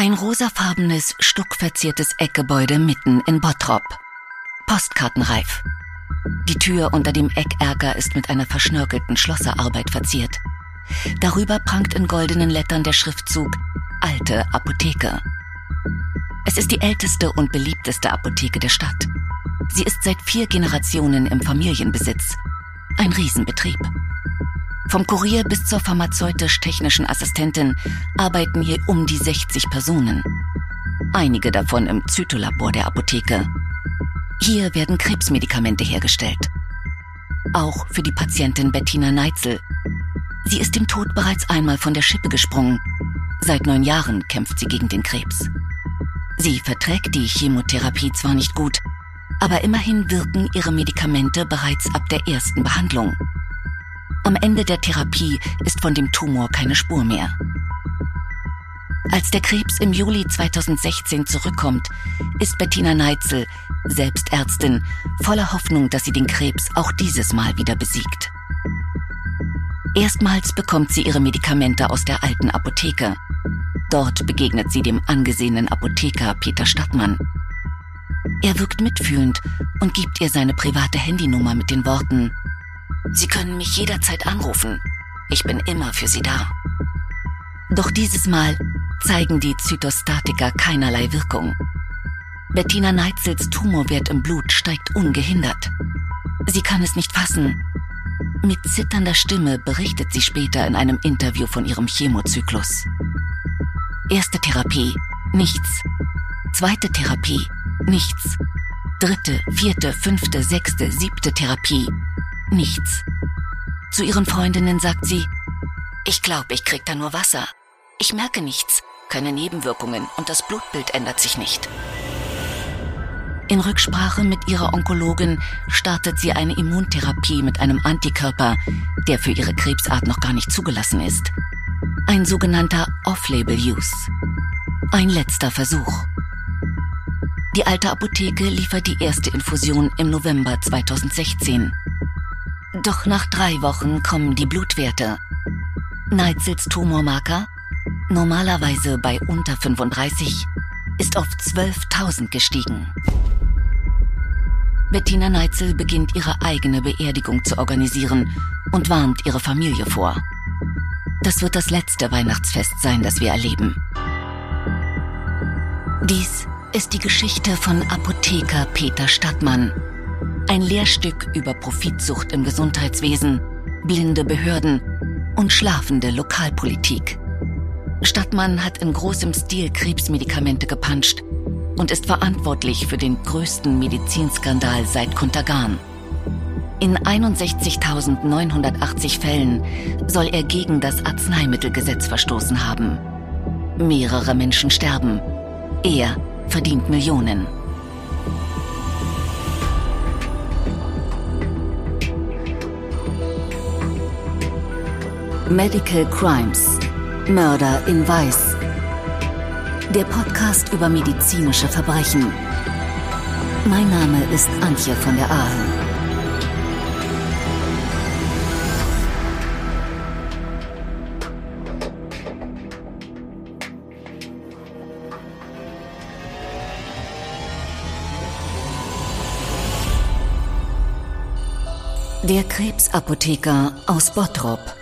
Ein rosafarbenes, stuckverziertes Eckgebäude mitten in Bottrop. Postkartenreif. Die Tür unter dem Eckerker ist mit einer verschnörkelten Schlosserarbeit verziert. Darüber prangt in goldenen Lettern der Schriftzug Alte Apotheke. Es ist die älteste und beliebteste Apotheke der Stadt. Sie ist seit vier Generationen im Familienbesitz. Ein Riesenbetrieb. Vom Kurier bis zur pharmazeutisch-technischen Assistentin arbeiten hier um die 60 Personen. Einige davon im Zytolabor der Apotheke. Hier werden Krebsmedikamente hergestellt. Auch für die Patientin Bettina Neitzel. Sie ist dem Tod bereits einmal von der Schippe gesprungen. Seit neun Jahren kämpft sie gegen den Krebs. Sie verträgt die Chemotherapie zwar nicht gut, aber immerhin wirken ihre Medikamente bereits ab der ersten Behandlung. Am Ende der Therapie ist von dem Tumor keine Spur mehr. Als der Krebs im Juli 2016 zurückkommt, ist Bettina Neitzel, selbst Ärztin, voller Hoffnung, dass sie den Krebs auch dieses Mal wieder besiegt. Erstmals bekommt sie ihre Medikamente aus der alten Apotheke. Dort begegnet sie dem angesehenen Apotheker Peter Stadtmann. Er wirkt mitfühlend und gibt ihr seine private Handynummer mit den Worten Sie können mich jederzeit anrufen. Ich bin immer für Sie da. Doch dieses Mal zeigen die Zytostatika keinerlei Wirkung. Bettina Neitzels Tumorwert im Blut steigt ungehindert. Sie kann es nicht fassen. Mit zitternder Stimme berichtet sie später in einem Interview von ihrem Chemozyklus. Erste Therapie, nichts. Zweite Therapie, nichts. Dritte, vierte, fünfte, sechste, siebte Therapie, nichts. Zu ihren Freundinnen sagt sie, ich glaube, ich krieg da nur Wasser. Ich merke nichts, keine Nebenwirkungen und das Blutbild ändert sich nicht. In Rücksprache mit ihrer Onkologin startet sie eine Immuntherapie mit einem Antikörper, der für ihre Krebsart noch gar nicht zugelassen ist. Ein sogenannter Off-Label-Use. Ein letzter Versuch. Die alte Apotheke liefert die erste Infusion im November 2016. Doch nach drei Wochen kommen die Blutwerte. Neitzels Tumormarker, normalerweise bei unter 35, ist auf 12.000 gestiegen. Bettina Neitzel beginnt ihre eigene Beerdigung zu organisieren und warnt ihre Familie vor. Das wird das letzte Weihnachtsfest sein, das wir erleben. Dies ist die Geschichte von Apotheker Peter Stadtmann, ein Lehrstück über Profitsucht im Gesundheitswesen, blinde Behörden und schlafende Lokalpolitik. Stadtmann hat in großem Stil Krebsmedikamente gepanscht und ist verantwortlich für den größten Medizinskandal seit Kuntergan. In 61.980 Fällen soll er gegen das Arzneimittelgesetz verstoßen haben. Mehrere Menschen sterben. Er verdient Millionen. Medical Crimes. Mörder in Weiß. Der Podcast über medizinische Verbrechen. Mein Name ist Antje von der Aalen. Der Krebsapotheker aus Bottrop.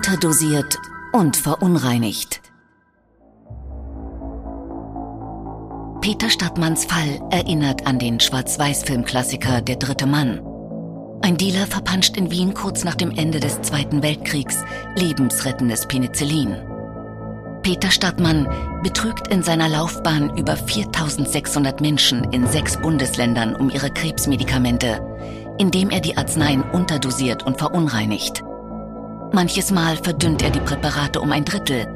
Unterdosiert und verunreinigt. Peter Stadtmanns Fall erinnert an den Schwarz-Weiß-Filmklassiker Der dritte Mann. Ein Dealer verpanscht in Wien kurz nach dem Ende des Zweiten Weltkriegs lebensrettendes Penicillin. Peter Stadtmann betrügt in seiner Laufbahn über 4600 Menschen in sechs Bundesländern um ihre Krebsmedikamente, indem er die Arzneien unterdosiert und verunreinigt. Manches Mal verdünnt er die Präparate um ein Drittel,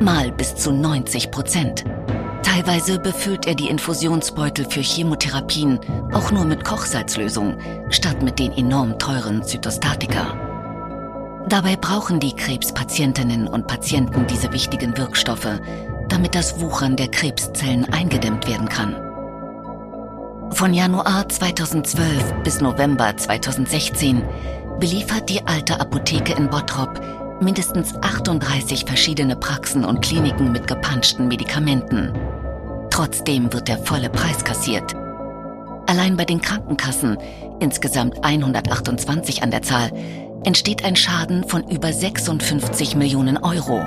mal bis zu 90 Prozent. Teilweise befüllt er die Infusionsbeutel für Chemotherapien auch nur mit Kochsalzlösung, statt mit den enorm teuren Zytostatika. Dabei brauchen die Krebspatientinnen und Patienten diese wichtigen Wirkstoffe, damit das Wuchern der Krebszellen eingedämmt werden kann. Von Januar 2012 bis November 2016 beliefert die alte Apotheke in Bottrop mindestens 38 verschiedene Praxen und Kliniken mit gepanschten Medikamenten. Trotzdem wird der volle Preis kassiert. Allein bei den Krankenkassen, insgesamt 128 an der Zahl, entsteht ein Schaden von über 56 Millionen Euro.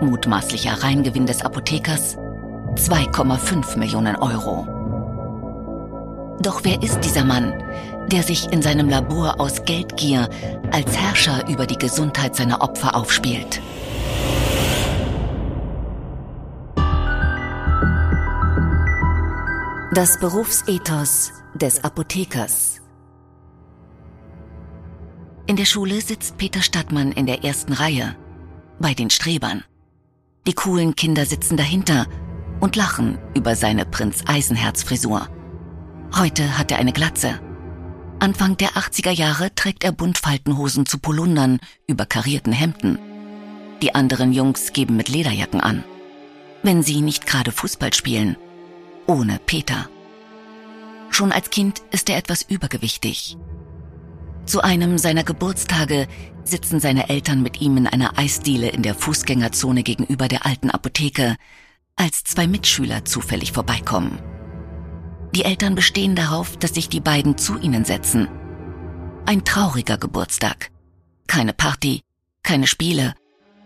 Mutmaßlicher Reingewinn des Apothekers 2,5 Millionen Euro. Doch wer ist dieser Mann, der sich in seinem Labor aus Geldgier als Herrscher über die Gesundheit seiner Opfer aufspielt? Das Berufsethos des Apothekers. In der Schule sitzt Peter Stadtmann in der ersten Reihe, bei den Strebern. Die coolen Kinder sitzen dahinter und lachen über seine Prinz Eisenherz Frisur. Heute hat er eine Glatze. Anfang der 80er Jahre trägt er Buntfaltenhosen zu Polundern über karierten Hemden. Die anderen Jungs geben mit Lederjacken an. Wenn sie nicht gerade Fußball spielen, ohne Peter. Schon als Kind ist er etwas übergewichtig. Zu einem seiner Geburtstage sitzen seine Eltern mit ihm in einer Eisdiele in der Fußgängerzone gegenüber der alten Apotheke, als zwei Mitschüler zufällig vorbeikommen. Die Eltern bestehen darauf, dass sich die beiden zu ihnen setzen. Ein trauriger Geburtstag. Keine Party, keine Spiele,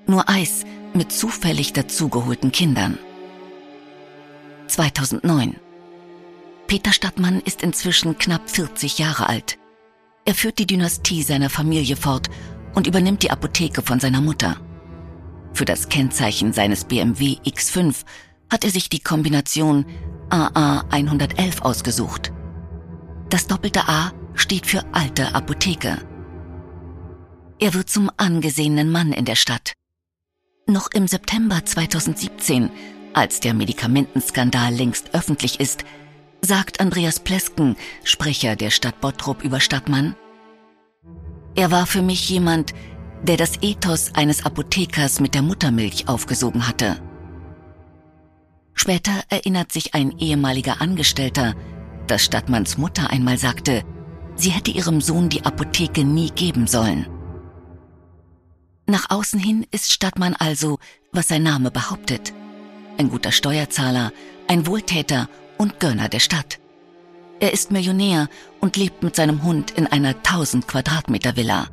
nur Eis mit zufällig dazugeholten Kindern. 2009. Peter Stadtmann ist inzwischen knapp 40 Jahre alt. Er führt die Dynastie seiner Familie fort und übernimmt die Apotheke von seiner Mutter. Für das Kennzeichen seines BMW X5 hat er sich die Kombination AA 111 ausgesucht. Das doppelte A steht für alte Apotheke. Er wird zum angesehenen Mann in der Stadt. Noch im September 2017 als der Medikamentenskandal längst öffentlich ist, sagt Andreas Plesken, Sprecher der Stadt Bottrop über Stadtmann, er war für mich jemand, der das Ethos eines Apothekers mit der Muttermilch aufgesogen hatte. Später erinnert sich ein ehemaliger Angestellter, dass Stadtmanns Mutter einmal sagte, sie hätte ihrem Sohn die Apotheke nie geben sollen. Nach außen hin ist Stadtmann also, was sein Name behauptet ein guter Steuerzahler, ein Wohltäter und Gönner der Stadt. Er ist Millionär und lebt mit seinem Hund in einer 1000 Quadratmeter Villa.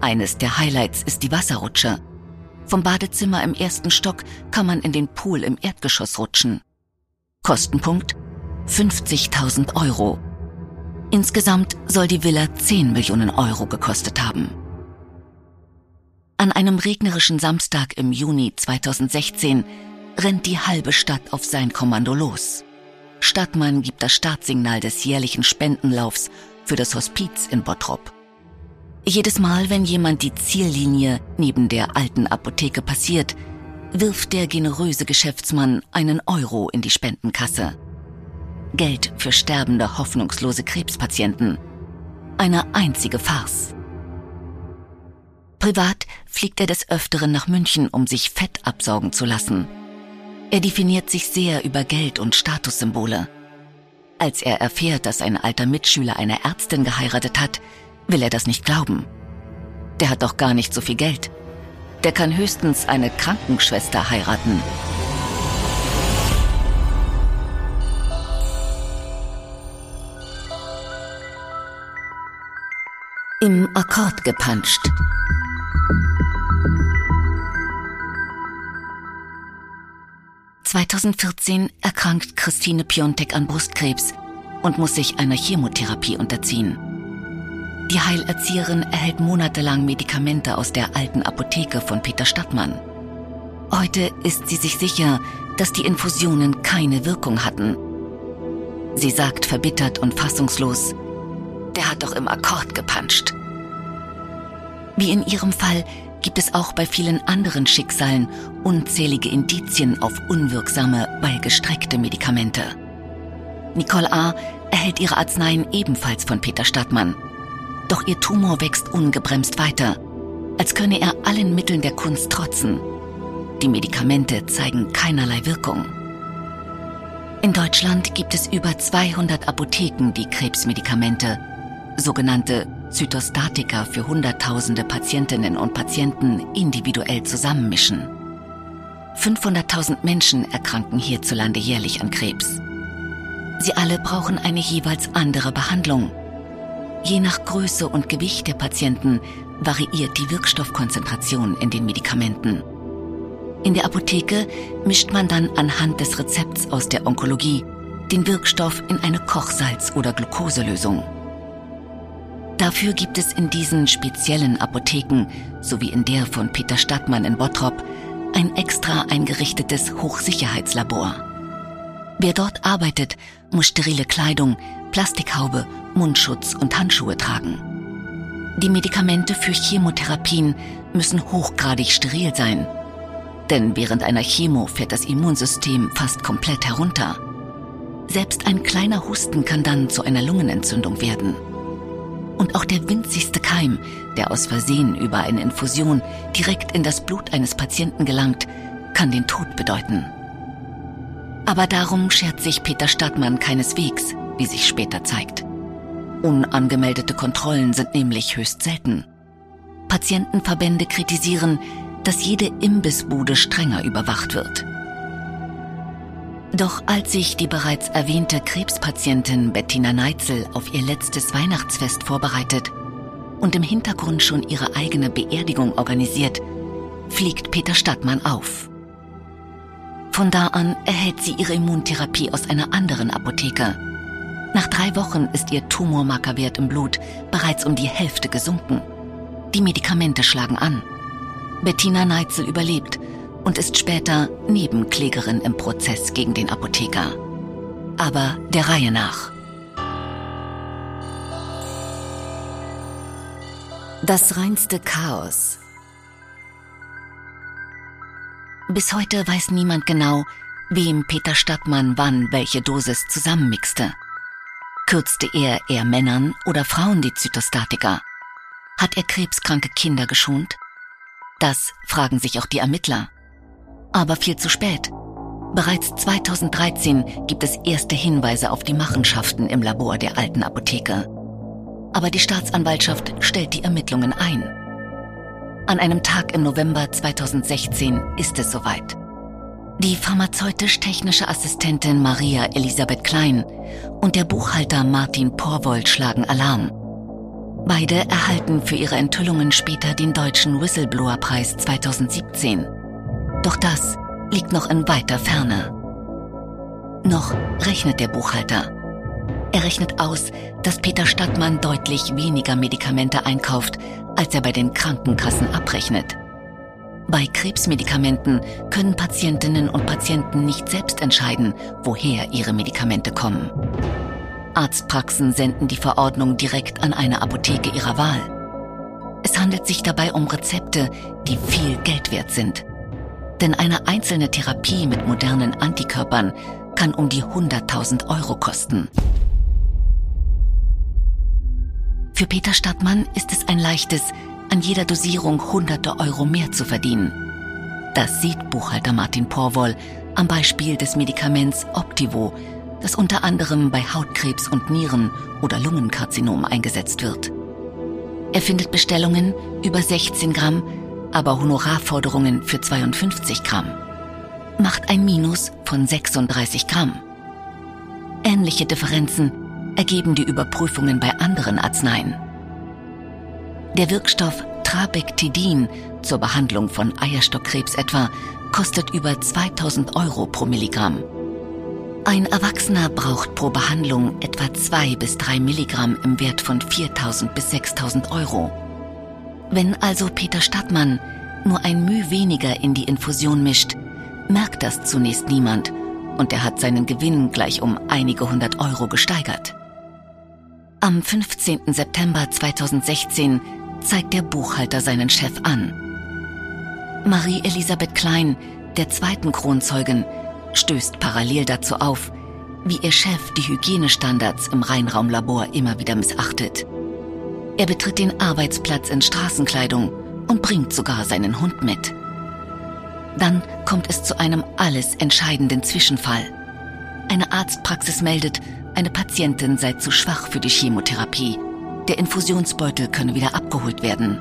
Eines der Highlights ist die Wasserrutsche. Vom Badezimmer im ersten Stock kann man in den Pool im Erdgeschoss rutschen. Kostenpunkt 50.000 Euro. Insgesamt soll die Villa 10 Millionen Euro gekostet haben. An einem regnerischen Samstag im Juni 2016 rennt die halbe Stadt auf sein Kommando los. Stadtmann gibt das Startsignal des jährlichen Spendenlaufs für das Hospiz in Bottrop. Jedes Mal, wenn jemand die Ziellinie neben der alten Apotheke passiert, wirft der generöse Geschäftsmann einen Euro in die Spendenkasse. Geld für sterbende, hoffnungslose Krebspatienten. Eine einzige Farce. Privat fliegt er des Öfteren nach München, um sich Fett absaugen zu lassen. Er definiert sich sehr über Geld und Statussymbole. Als er erfährt, dass ein alter Mitschüler eine Ärztin geheiratet hat, will er das nicht glauben. Der hat doch gar nicht so viel Geld. Der kann höchstens eine Krankenschwester heiraten. Im Akkord gepanscht. 2014 erkrankt Christine Piontek an Brustkrebs und muss sich einer Chemotherapie unterziehen. Die Heilerzieherin erhält monatelang Medikamente aus der alten Apotheke von Peter Stadtmann. Heute ist sie sich sicher, dass die Infusionen keine Wirkung hatten. Sie sagt verbittert und fassungslos, der hat doch im Akkord gepanscht. Wie in ihrem Fall gibt es auch bei vielen anderen Schicksalen unzählige Indizien auf unwirksame, weil gestreckte Medikamente. Nicole A. erhält ihre Arzneien ebenfalls von Peter Stadtmann. Doch ihr Tumor wächst ungebremst weiter, als könne er allen Mitteln der Kunst trotzen. Die Medikamente zeigen keinerlei Wirkung. In Deutschland gibt es über 200 Apotheken, die Krebsmedikamente, sogenannte Zytostatika für Hunderttausende Patientinnen und Patienten individuell zusammenmischen. 500.000 Menschen erkranken hierzulande jährlich an Krebs. Sie alle brauchen eine jeweils andere Behandlung. Je nach Größe und Gewicht der Patienten variiert die Wirkstoffkonzentration in den Medikamenten. In der Apotheke mischt man dann anhand des Rezepts aus der Onkologie den Wirkstoff in eine Kochsalz- oder Glukoselösung. Dafür gibt es in diesen speziellen Apotheken, sowie in der von Peter Stadtmann in Bottrop, ein extra eingerichtetes Hochsicherheitslabor. Wer dort arbeitet, muss sterile Kleidung, Plastikhaube, Mundschutz und Handschuhe tragen. Die Medikamente für Chemotherapien müssen hochgradig steril sein. Denn während einer Chemo fährt das Immunsystem fast komplett herunter. Selbst ein kleiner Husten kann dann zu einer Lungenentzündung werden. Und auch der winzigste Keim, der aus Versehen über eine Infusion direkt in das Blut eines Patienten gelangt, kann den Tod bedeuten. Aber darum schert sich Peter Stadtmann keineswegs, wie sich später zeigt. Unangemeldete Kontrollen sind nämlich höchst selten. Patientenverbände kritisieren, dass jede Imbissbude strenger überwacht wird. Doch als sich die bereits erwähnte Krebspatientin Bettina Neitzel auf ihr letztes Weihnachtsfest vorbereitet und im Hintergrund schon ihre eigene Beerdigung organisiert, fliegt Peter Stadtmann auf. Von da an erhält sie ihre Immuntherapie aus einer anderen Apotheke. Nach drei Wochen ist ihr Tumormarkerwert im Blut bereits um die Hälfte gesunken. Die Medikamente schlagen an. Bettina Neitzel überlebt und ist später Nebenklägerin im Prozess gegen den Apotheker. Aber der Reihe nach. Das reinste Chaos. Bis heute weiß niemand genau, wem Peter Stadtmann wann welche Dosis zusammenmixte. Kürzte er eher Männern oder Frauen die Zytostatika? Hat er krebskranke Kinder geschont? Das fragen sich auch die Ermittler aber viel zu spät. Bereits 2013 gibt es erste Hinweise auf die Machenschaften im Labor der alten Apotheke. Aber die Staatsanwaltschaft stellt die Ermittlungen ein. An einem Tag im November 2016 ist es soweit. Die pharmazeutisch-technische Assistentin Maria Elisabeth Klein und der Buchhalter Martin Porwold schlagen Alarm. Beide erhalten für ihre Enthüllungen später den deutschen Whistleblower-Preis 2017. Doch das liegt noch in weiter Ferne. Noch rechnet der Buchhalter. Er rechnet aus, dass Peter Stadtmann deutlich weniger Medikamente einkauft, als er bei den Krankenkassen abrechnet. Bei Krebsmedikamenten können Patientinnen und Patienten nicht selbst entscheiden, woher ihre Medikamente kommen. Arztpraxen senden die Verordnung direkt an eine Apotheke ihrer Wahl. Es handelt sich dabei um Rezepte, die viel Geld wert sind. Denn eine einzelne Therapie mit modernen Antikörpern kann um die 100.000 Euro kosten. Für Peter Stadtmann ist es ein leichtes, an jeder Dosierung hunderte Euro mehr zu verdienen. Das sieht Buchhalter Martin Porwoll am Beispiel des Medikaments Optivo, das unter anderem bei Hautkrebs und Nieren- oder Lungenkarzinom eingesetzt wird. Er findet Bestellungen über 16 Gramm aber Honorarforderungen für 52 Gramm. Macht ein Minus von 36 Gramm. Ähnliche Differenzen ergeben die Überprüfungen bei anderen Arzneien. Der Wirkstoff Trabectidin zur Behandlung von Eierstockkrebs etwa kostet über 2000 Euro pro Milligramm. Ein Erwachsener braucht pro Behandlung etwa 2 bis 3 Milligramm im Wert von 4000 bis 6000 Euro. Wenn also Peter Stadtmann nur ein Müh weniger in die Infusion mischt, merkt das zunächst niemand und er hat seinen Gewinn gleich um einige hundert Euro gesteigert. Am 15. September 2016 zeigt der Buchhalter seinen Chef an. Marie Elisabeth Klein, der zweiten Kronzeugin, stößt parallel dazu auf, wie ihr Chef die Hygienestandards im Reinraumlabor immer wieder missachtet. Er betritt den Arbeitsplatz in Straßenkleidung und bringt sogar seinen Hund mit. Dann kommt es zu einem alles entscheidenden Zwischenfall. Eine Arztpraxis meldet, eine Patientin sei zu schwach für die Chemotherapie Der Infusionsbeutel könne wieder abgeholt werden.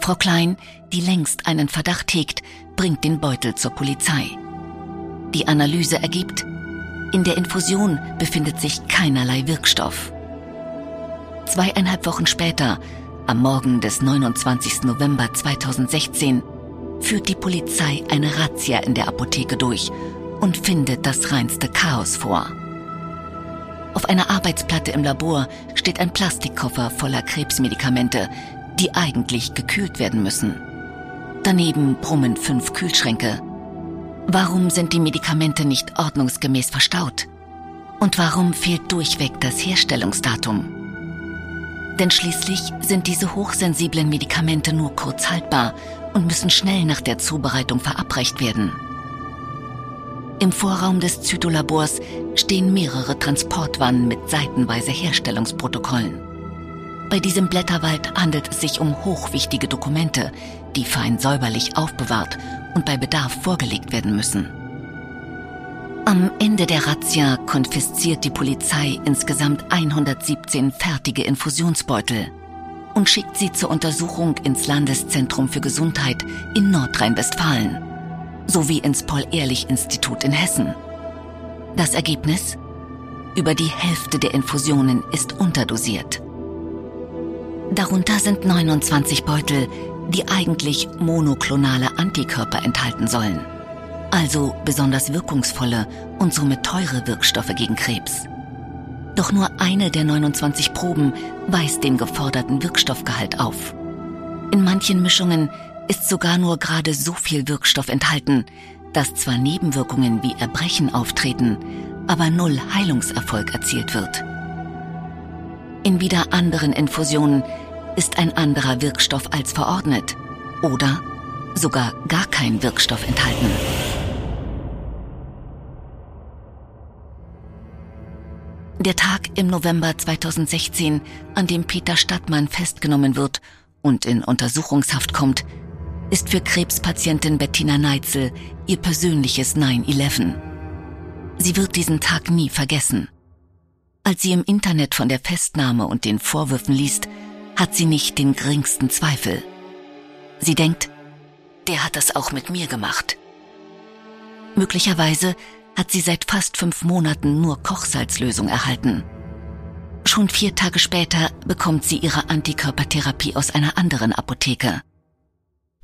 Frau Klein, die längst einen Verdacht hegt, bringt den Beutel zur Polizei. Die Analyse ergibt, in der Infusion befindet sich keinerlei Wirkstoff. Zweieinhalb Wochen später, am Morgen des 29. November 2016, führt die Polizei eine Razzia in der Apotheke durch und findet das reinste Chaos vor. Auf einer Arbeitsplatte im Labor steht ein Plastikkoffer voller Krebsmedikamente, die eigentlich gekühlt werden müssen. Daneben brummen fünf Kühlschränke. Warum sind die Medikamente nicht ordnungsgemäß verstaut? Und warum fehlt durchweg das Herstellungsdatum? Denn schließlich sind diese hochsensiblen Medikamente nur kurz haltbar und müssen schnell nach der Zubereitung verabreicht werden. Im Vorraum des Zytolabors stehen mehrere Transportwannen mit seitenweise Herstellungsprotokollen. Bei diesem Blätterwald handelt es sich um hochwichtige Dokumente, die fein säuberlich aufbewahrt und bei Bedarf vorgelegt werden müssen. Am Ende der Razzia konfisziert die Polizei insgesamt 117 fertige Infusionsbeutel und schickt sie zur Untersuchung ins Landeszentrum für Gesundheit in Nordrhein-Westfalen sowie ins Paul-Ehrlich-Institut in Hessen. Das Ergebnis? Über die Hälfte der Infusionen ist unterdosiert. Darunter sind 29 Beutel, die eigentlich monoklonale Antikörper enthalten sollen. Also besonders wirkungsvolle und somit teure Wirkstoffe gegen Krebs. Doch nur eine der 29 Proben weist den geforderten Wirkstoffgehalt auf. In manchen Mischungen ist sogar nur gerade so viel Wirkstoff enthalten, dass zwar Nebenwirkungen wie Erbrechen auftreten, aber null Heilungserfolg erzielt wird. In wieder anderen Infusionen ist ein anderer Wirkstoff als verordnet oder sogar gar kein Wirkstoff enthalten. Der Tag im November 2016, an dem Peter Stadtmann festgenommen wird und in Untersuchungshaft kommt, ist für Krebspatientin Bettina Neitzel ihr persönliches 9-11. Sie wird diesen Tag nie vergessen. Als sie im Internet von der Festnahme und den Vorwürfen liest, hat sie nicht den geringsten Zweifel. Sie denkt, der hat das auch mit mir gemacht. Möglicherweise hat sie seit fast fünf Monaten nur Kochsalzlösung erhalten. Schon vier Tage später bekommt sie ihre Antikörpertherapie aus einer anderen Apotheke.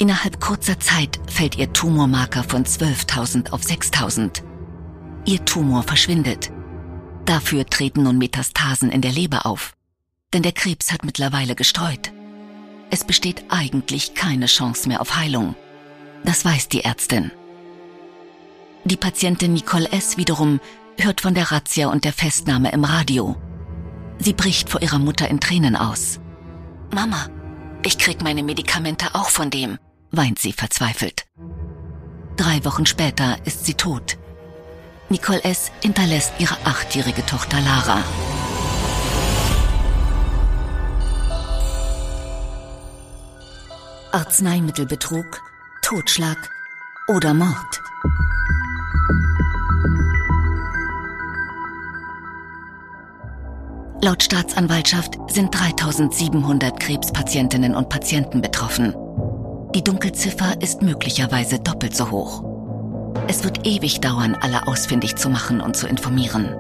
Innerhalb kurzer Zeit fällt ihr Tumormarker von 12.000 auf 6.000. Ihr Tumor verschwindet. Dafür treten nun Metastasen in der Leber auf. Denn der Krebs hat mittlerweile gestreut. Es besteht eigentlich keine Chance mehr auf Heilung. Das weiß die Ärztin. Die Patientin Nicole S. wiederum hört von der Razzia und der Festnahme im Radio. Sie bricht vor ihrer Mutter in Tränen aus. Mama, ich krieg meine Medikamente auch von dem weint sie verzweifelt. Drei Wochen später ist sie tot. Nicole S. hinterlässt ihre achtjährige Tochter Lara. Arzneimittelbetrug, Totschlag oder Mord. Laut Staatsanwaltschaft sind 3700 Krebspatientinnen und Patienten betroffen. Die Dunkelziffer ist möglicherweise doppelt so hoch. Es wird ewig dauern, alle ausfindig zu machen und zu informieren.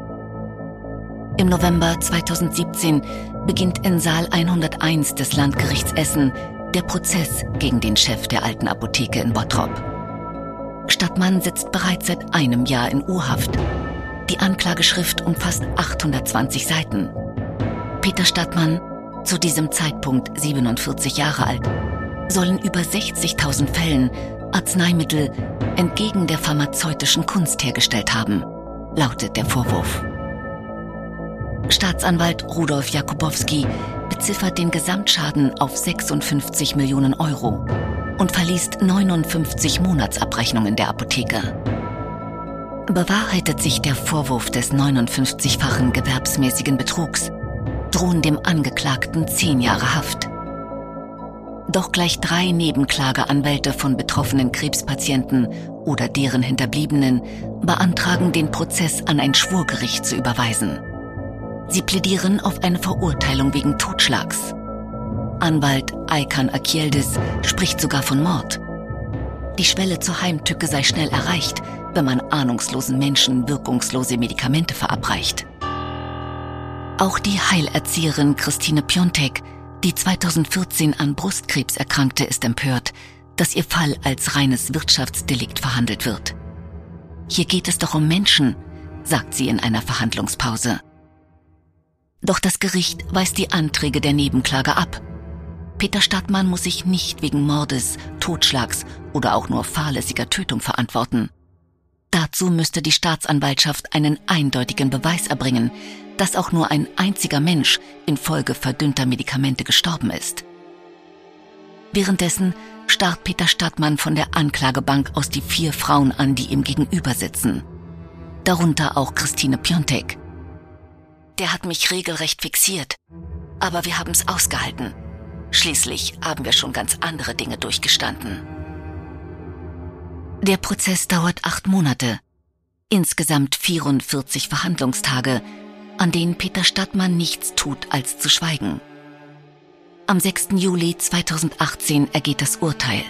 Im November 2017 beginnt in Saal 101 des Landgerichts Essen der Prozess gegen den Chef der alten Apotheke in Bottrop. Stadtmann sitzt bereits seit einem Jahr in Urhaft. Die Anklageschrift umfasst 820 Seiten. Peter Stadtmann, zu diesem Zeitpunkt 47 Jahre alt, sollen über 60.000 Fällen Arzneimittel entgegen der pharmazeutischen Kunst hergestellt haben, lautet der Vorwurf. Staatsanwalt Rudolf Jakubowski beziffert den Gesamtschaden auf 56 Millionen Euro und verliest 59 Monatsabrechnungen der Apotheke. Bewahrheitet sich der Vorwurf des 59-fachen gewerbsmäßigen Betrugs, drohen dem Angeklagten zehn Jahre Haft. Doch gleich drei Nebenklageanwälte von betroffenen Krebspatienten oder deren Hinterbliebenen beantragen, den Prozess an ein Schwurgericht zu überweisen. Sie plädieren auf eine Verurteilung wegen Totschlags. Anwalt Aykan Akieldis spricht sogar von Mord. Die Schwelle zur Heimtücke sei schnell erreicht, wenn man ahnungslosen Menschen wirkungslose Medikamente verabreicht. Auch die Heilerzieherin Christine Piontek, die 2014 an Brustkrebs erkrankte, ist empört, dass ihr Fall als reines Wirtschaftsdelikt verhandelt wird. Hier geht es doch um Menschen, sagt sie in einer Verhandlungspause. Doch das Gericht weist die Anträge der Nebenklage ab. Peter Stadtmann muss sich nicht wegen Mordes, Totschlags oder auch nur fahrlässiger Tötung verantworten. Dazu müsste die Staatsanwaltschaft einen eindeutigen Beweis erbringen, dass auch nur ein einziger Mensch infolge verdünnter Medikamente gestorben ist. Währenddessen starrt Peter Stadtmann von der Anklagebank aus die vier Frauen an, die ihm gegenüber sitzen. Darunter auch Christine Piontek. Der hat mich regelrecht fixiert. Aber wir haben es ausgehalten. Schließlich haben wir schon ganz andere Dinge durchgestanden. Der Prozess dauert acht Monate. Insgesamt 44 Verhandlungstage, an denen Peter Stadtmann nichts tut, als zu schweigen. Am 6. Juli 2018 ergeht das Urteil.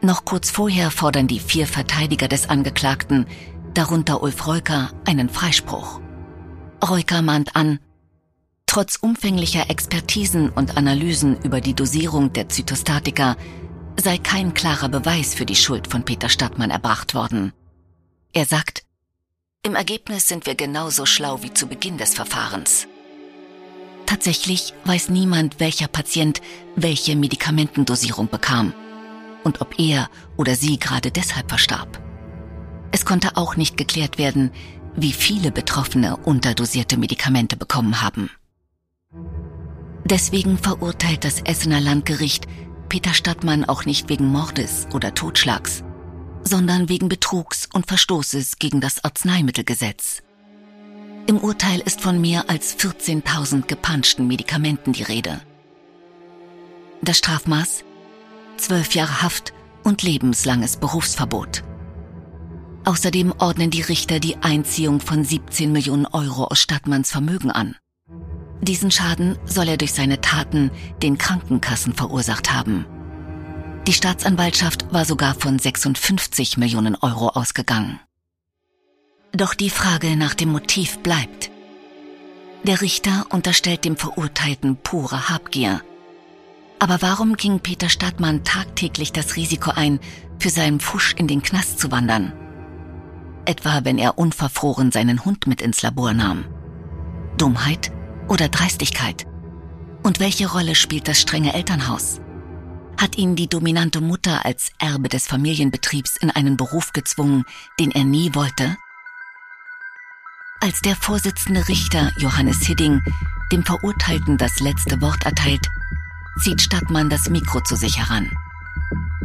Noch kurz vorher fordern die vier Verteidiger des Angeklagten, darunter Ulf Reuker, einen Freispruch. Reuker mahnt an, trotz umfänglicher Expertisen und Analysen über die Dosierung der Zytostatika sei kein klarer Beweis für die Schuld von Peter Stadtmann erbracht worden. Er sagt, im Ergebnis sind wir genauso schlau wie zu Beginn des Verfahrens. Tatsächlich weiß niemand, welcher Patient welche Medikamentendosierung bekam und ob er oder sie gerade deshalb verstarb. Es konnte auch nicht geklärt werden, wie viele Betroffene unterdosierte Medikamente bekommen haben. Deswegen verurteilt das Essener Landgericht Peter Stadtmann auch nicht wegen Mordes oder Totschlags, sondern wegen Betrugs und Verstoßes gegen das Arzneimittelgesetz. Im Urteil ist von mehr als 14.000 gepanschten Medikamenten die Rede. Das Strafmaß? Zwölf Jahre Haft und lebenslanges Berufsverbot. Außerdem ordnen die Richter die Einziehung von 17 Millionen Euro aus Stadtmanns Vermögen an. Diesen Schaden soll er durch seine Taten den Krankenkassen verursacht haben. Die Staatsanwaltschaft war sogar von 56 Millionen Euro ausgegangen. Doch die Frage nach dem Motiv bleibt. Der Richter unterstellt dem Verurteilten pure Habgier. Aber warum ging Peter Stadtmann tagtäglich das Risiko ein, für seinen Fusch in den Knast zu wandern? Etwa wenn er unverfroren seinen Hund mit ins Labor nahm. Dummheit? oder Dreistigkeit? Und welche Rolle spielt das strenge Elternhaus? Hat ihn die dominante Mutter als Erbe des Familienbetriebs in einen Beruf gezwungen, den er nie wollte? Als der Vorsitzende Richter Johannes Hidding dem Verurteilten das letzte Wort erteilt, zieht Stadtmann das Mikro zu sich heran.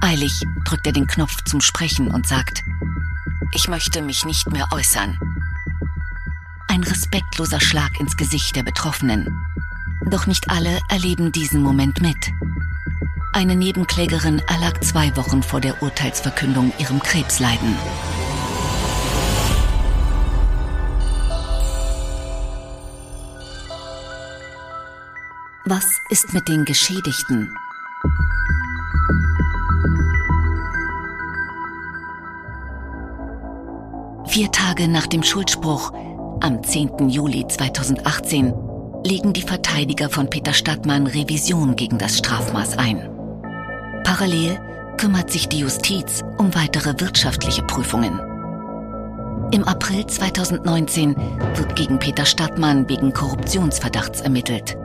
Eilig drückt er den Knopf zum Sprechen und sagt, ich möchte mich nicht mehr äußern ein respektloser Schlag ins Gesicht der Betroffenen. Doch nicht alle erleben diesen Moment mit. Eine Nebenklägerin erlag zwei Wochen vor der Urteilsverkündung ihrem Krebsleiden. Was ist mit den Geschädigten? Vier Tage nach dem Schuldspruch am 10. Juli 2018 legen die Verteidiger von Peter Stadtmann Revision gegen das Strafmaß ein. Parallel kümmert sich die Justiz um weitere wirtschaftliche Prüfungen. Im April 2019 wird gegen Peter Stadtmann wegen Korruptionsverdachts ermittelt.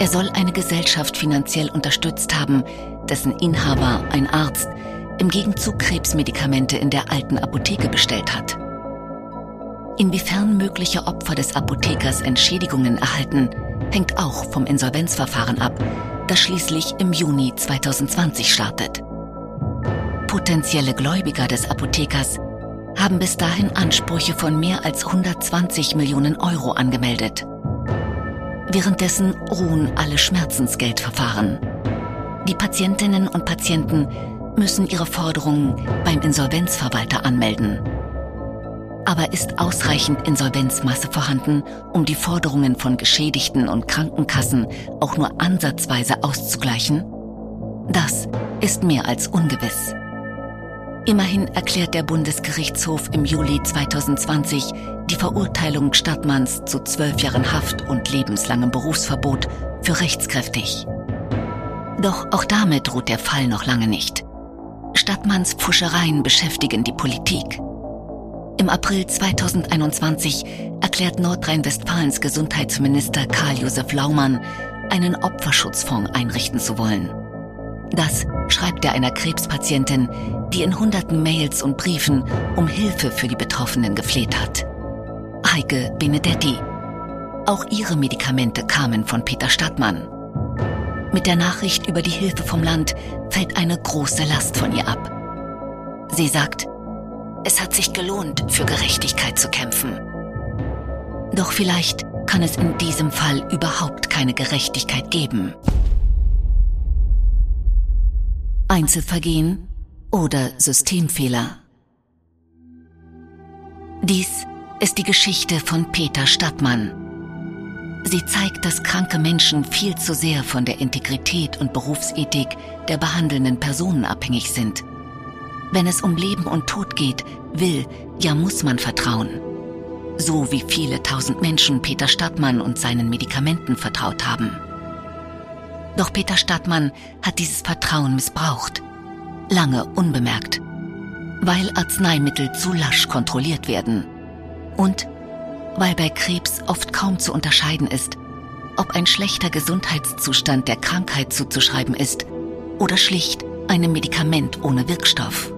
Er soll eine Gesellschaft finanziell unterstützt haben, dessen Inhaber, ein Arzt, im Gegenzug Krebsmedikamente in der alten Apotheke bestellt hat. Inwiefern mögliche Opfer des Apothekers Entschädigungen erhalten, hängt auch vom Insolvenzverfahren ab, das schließlich im Juni 2020 startet. Potenzielle Gläubiger des Apothekers haben bis dahin Ansprüche von mehr als 120 Millionen Euro angemeldet. Währenddessen ruhen alle Schmerzensgeldverfahren. Die Patientinnen und Patienten müssen ihre Forderungen beim Insolvenzverwalter anmelden. Aber ist ausreichend Insolvenzmasse vorhanden, um die Forderungen von Geschädigten und Krankenkassen auch nur ansatzweise auszugleichen? Das ist mehr als ungewiss. Immerhin erklärt der Bundesgerichtshof im Juli 2020 die Verurteilung Stadtmanns zu zwölf Jahren Haft und lebenslangem Berufsverbot für rechtskräftig. Doch auch damit ruht der Fall noch lange nicht. Stadtmanns Pfuschereien beschäftigen die Politik. Im April 2021 erklärt Nordrhein-Westfalens Gesundheitsminister Karl-Josef Laumann, einen Opferschutzfonds einrichten zu wollen. Das schreibt er einer Krebspatientin, die in hunderten Mails und Briefen um Hilfe für die Betroffenen gefleht hat. Heike Benedetti. Auch ihre Medikamente kamen von Peter Stadtmann. Mit der Nachricht über die Hilfe vom Land fällt eine große Last von ihr ab. Sie sagt, es hat sich gelohnt, für Gerechtigkeit zu kämpfen. Doch vielleicht kann es in diesem Fall überhaupt keine Gerechtigkeit geben. Einzelvergehen oder Systemfehler. Dies ist die Geschichte von Peter Stadtmann. Sie zeigt, dass kranke Menschen viel zu sehr von der Integrität und Berufsethik der behandelnden Personen abhängig sind. Wenn es um Leben und Tod geht, will, ja muss man vertrauen. So wie viele tausend Menschen Peter Stadtmann und seinen Medikamenten vertraut haben. Doch Peter Stadtmann hat dieses Vertrauen missbraucht. Lange unbemerkt. Weil Arzneimittel zu lasch kontrolliert werden. Und weil bei Krebs oft kaum zu unterscheiden ist, ob ein schlechter Gesundheitszustand der Krankheit zuzuschreiben ist oder schlicht einem Medikament ohne Wirkstoff.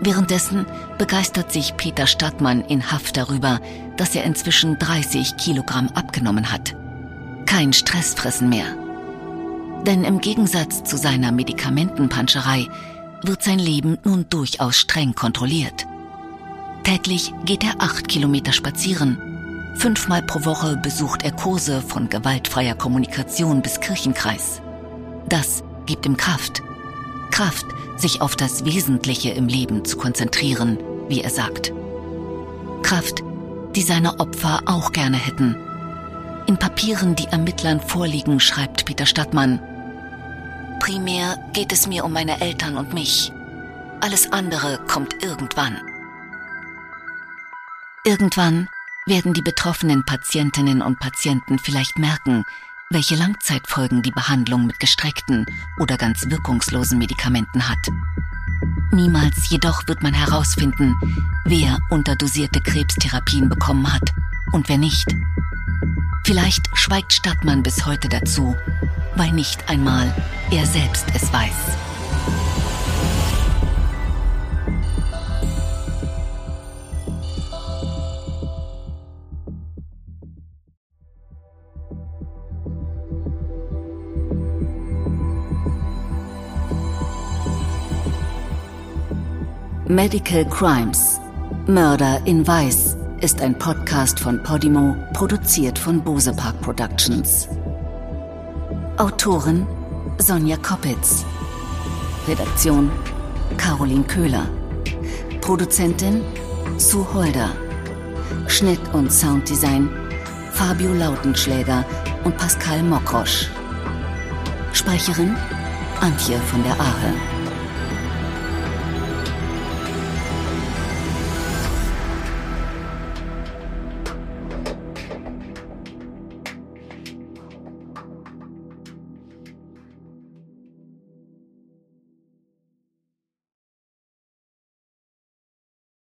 Währenddessen begeistert sich Peter Stadtmann in Haft darüber, dass er inzwischen 30 Kilogramm abgenommen hat kein Stressfressen mehr. Denn im Gegensatz zu seiner Medikamentenpanscherei wird sein Leben nun durchaus streng kontrolliert. Täglich geht er acht Kilometer spazieren. Fünfmal pro Woche besucht er Kurse von gewaltfreier Kommunikation bis Kirchenkreis. Das gibt ihm Kraft. Kraft, sich auf das Wesentliche im Leben zu konzentrieren, wie er sagt. Kraft, die seine Opfer auch gerne hätten – in Papieren, die Ermittlern vorliegen, schreibt Peter Stadtmann, Primär geht es mir um meine Eltern und mich. Alles andere kommt irgendwann. Irgendwann werden die betroffenen Patientinnen und Patienten vielleicht merken, welche Langzeitfolgen die Behandlung mit gestreckten oder ganz wirkungslosen Medikamenten hat. Niemals jedoch wird man herausfinden, wer unterdosierte Krebstherapien bekommen hat und wer nicht. Vielleicht schweigt Stadtmann bis heute dazu, weil nicht einmal er selbst es weiß. Medical Crimes Mörder in Weiß ist ein Podcast von Podimo, produziert von Bose Park Productions. Autorin Sonja Koppitz. Redaktion Caroline Köhler. Produzentin Sue Holder. Schnitt und Sounddesign Fabio Lautenschläger und Pascal Mokrosch. Sprecherin Antje von der Ahe.